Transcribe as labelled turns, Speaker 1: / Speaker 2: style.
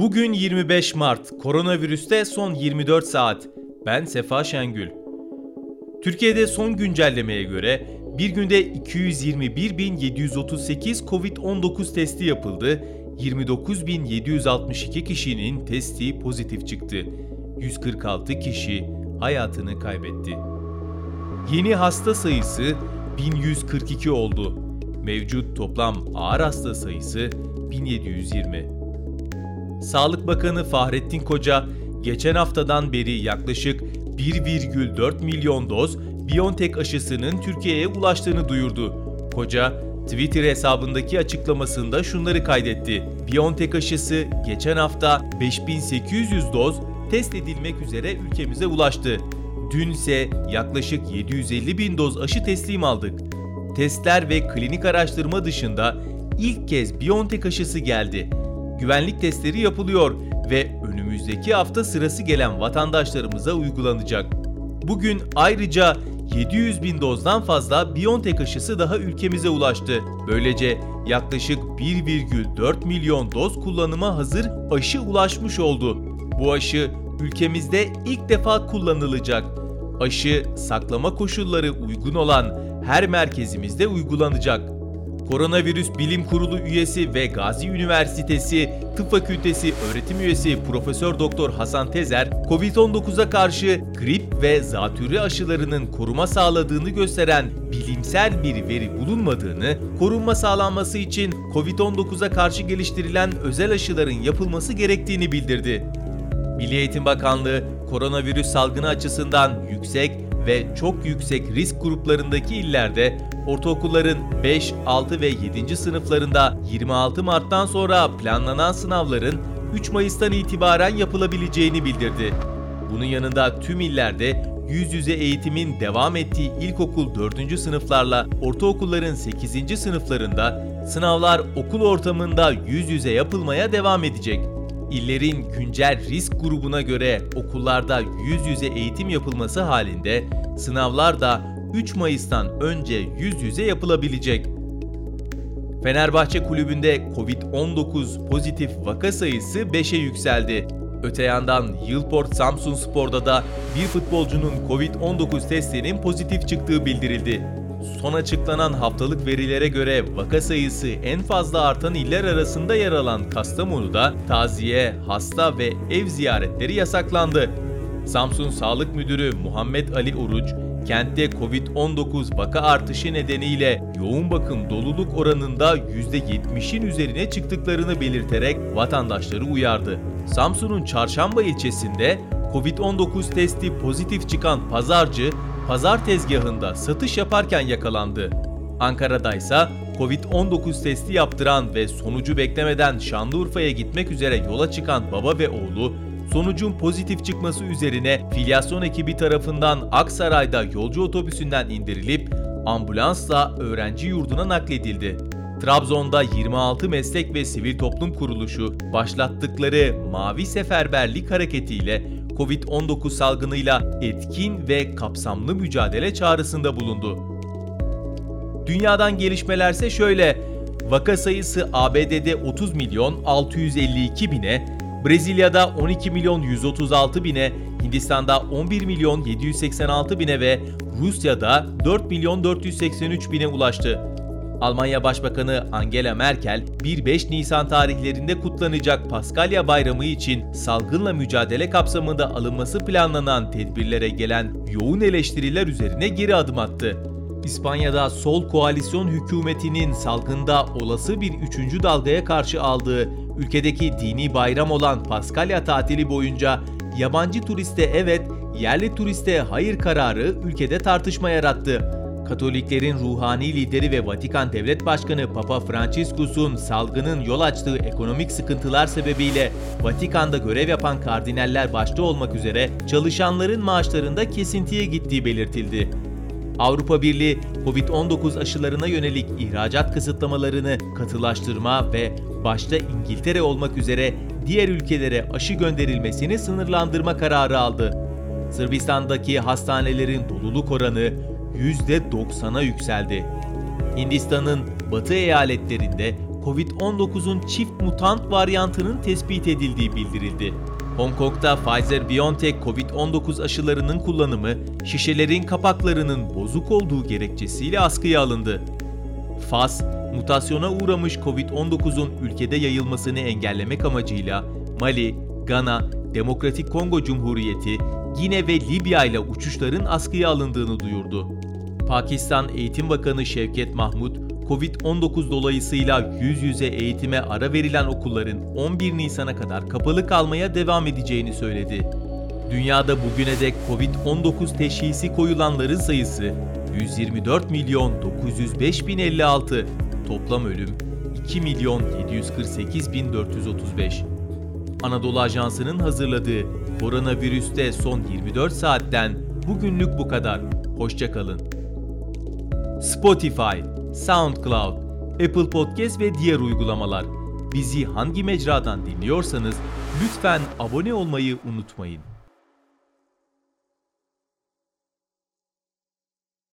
Speaker 1: Bugün 25 Mart, koronavirüste son 24 saat. Ben Sefa Şengül. Türkiye'de son güncellemeye göre bir günde 221.738 Covid-19 testi yapıldı, 29.762 kişinin testi pozitif çıktı. 146 kişi hayatını kaybetti. Yeni hasta sayısı 1142 oldu. Mevcut toplam ağır hasta sayısı 1720. Sağlık Bakanı Fahrettin Koca, geçen haftadan beri yaklaşık 1,4 milyon doz BioNTech aşısının Türkiye'ye ulaştığını duyurdu. Koca, Twitter hesabındaki açıklamasında şunları kaydetti. BioNTech aşısı geçen hafta 5800 doz test edilmek üzere ülkemize ulaştı. Dün ise yaklaşık 750 bin doz aşı teslim aldık. Testler ve klinik araştırma dışında ilk kez BioNTech aşısı geldi. Güvenlik testleri yapılıyor ve önümüzdeki hafta sırası gelen vatandaşlarımıza uygulanacak. Bugün ayrıca 700 bin dozdan fazla BioNTech aşısı daha ülkemize ulaştı. Böylece yaklaşık 1,4 milyon doz kullanıma hazır aşı ulaşmış oldu. Bu aşı ülkemizde ilk defa kullanılacak. Aşı saklama koşulları uygun olan her merkezimizde uygulanacak. Koronavirüs Bilim Kurulu üyesi ve Gazi Üniversitesi Tıp Fakültesi öğretim üyesi Profesör Doktor Hasan Tezer, COVID-19'a karşı grip ve zatürre aşılarının koruma sağladığını gösteren bilimsel bir veri bulunmadığını, korunma sağlanması için COVID-19'a karşı geliştirilen özel aşıların yapılması gerektiğini bildirdi. Milli Eğitim Bakanlığı koronavirüs salgını açısından yüksek ve çok yüksek risk gruplarındaki illerde ortaokulların 5, 6 ve 7. sınıflarında 26 Mart'tan sonra planlanan sınavların 3 Mayıs'tan itibaren yapılabileceğini bildirdi. Bunun yanında tüm illerde yüz yüze eğitimin devam ettiği ilkokul 4. sınıflarla ortaokulların 8. sınıflarında sınavlar okul ortamında yüz yüze yapılmaya devam edecek. İllerin güncel risk grubuna göre okullarda yüz yüze eğitim yapılması halinde sınavlar da 3 Mayıs'tan önce yüz yüze yapılabilecek. Fenerbahçe kulübünde Covid-19 pozitif vaka sayısı 5'e yükseldi. Öte yandan Yılport Samsun Spor'da da bir futbolcunun Covid-19 testinin pozitif çıktığı bildirildi. Son açıklanan haftalık verilere göre vaka sayısı en fazla artan iller arasında yer alan Kastamonu'da taziye, hasta ve ev ziyaretleri yasaklandı. Samsun Sağlık Müdürü Muhammed Ali Oruç, kentte Covid-19 vaka artışı nedeniyle yoğun bakım doluluk oranında %70'in üzerine çıktıklarını belirterek vatandaşları uyardı. Samsun'un Çarşamba ilçesinde Covid-19 testi pozitif çıkan pazarcı pazar tezgahında satış yaparken yakalandı. Ankara'da ise Covid-19 testi yaptıran ve sonucu beklemeden Şanlıurfa'ya gitmek üzere yola çıkan baba ve oğlu sonucun pozitif çıkması üzerine filyasyon ekibi tarafından Aksaray'da yolcu otobüsünden indirilip ambulansla öğrenci yurduna nakledildi. Trabzon'da 26 meslek ve sivil toplum kuruluşu başlattıkları Mavi Seferberlik hareketiyle Covid-19 salgınıyla etkin ve kapsamlı mücadele çağrısında bulundu. Dünyadan gelişmelerse şöyle, vaka sayısı ABD'de 30 milyon 652 bine, Brezilya'da 12 milyon 136 bine, Hindistan'da 11 milyon 786 bine ve Rusya'da 4 milyon 483 bine ulaştı. Almanya Başbakanı Angela Merkel, 1-5 Nisan tarihlerinde kutlanacak Paskalya Bayramı için salgınla mücadele kapsamında alınması planlanan tedbirlere gelen yoğun eleştiriler üzerine geri adım attı. İspanya'da sol koalisyon hükümetinin salgında olası bir üçüncü dalgaya karşı aldığı ülkedeki dini bayram olan Paskalya tatili boyunca yabancı turiste evet, yerli turiste hayır kararı ülkede tartışma yarattı. Katoliklerin ruhani lideri ve Vatikan Devlet Başkanı Papa Franciscus'un salgının yol açtığı ekonomik sıkıntılar sebebiyle Vatikan'da görev yapan kardinaller başta olmak üzere çalışanların maaşlarında kesintiye gittiği belirtildi. Avrupa Birliği, Covid-19 aşılarına yönelik ihracat kısıtlamalarını katılaştırma ve başta İngiltere olmak üzere diğer ülkelere aşı gönderilmesini sınırlandırma kararı aldı. Sırbistan'daki hastanelerin doluluk oranı %90'a yükseldi. Hindistan'ın batı eyaletlerinde Covid-19'un çift mutant varyantının tespit edildiği bildirildi. Hong Kong'da Pfizer-BioNTech Covid-19 aşılarının kullanımı şişelerin kapaklarının bozuk olduğu gerekçesiyle askıya alındı. Fas, mutasyona uğramış Covid-19'un ülkede yayılmasını engellemek amacıyla Mali, Gana, Demokratik Kongo Cumhuriyeti, Gine ve Libya ile uçuşların askıya alındığını duyurdu. Pakistan Eğitim Bakanı Şevket Mahmut, Covid-19 dolayısıyla yüz yüze eğitime ara verilen okulların 11 Nisan'a kadar kapalı kalmaya devam edeceğini söyledi. Dünyada bugüne dek Covid-19 teşhisi koyulanların sayısı 124 milyon 905 bin 56, toplam ölüm 2 milyon 748 bin 435. Anadolu Ajansı'nın hazırladığı koronavirüste son 24 saatten bugünlük bu kadar. Hoşçakalın. Spotify, SoundCloud, Apple Podcast ve diğer uygulamalar. Bizi hangi mecradan dinliyorsanız lütfen abone olmayı unutmayın.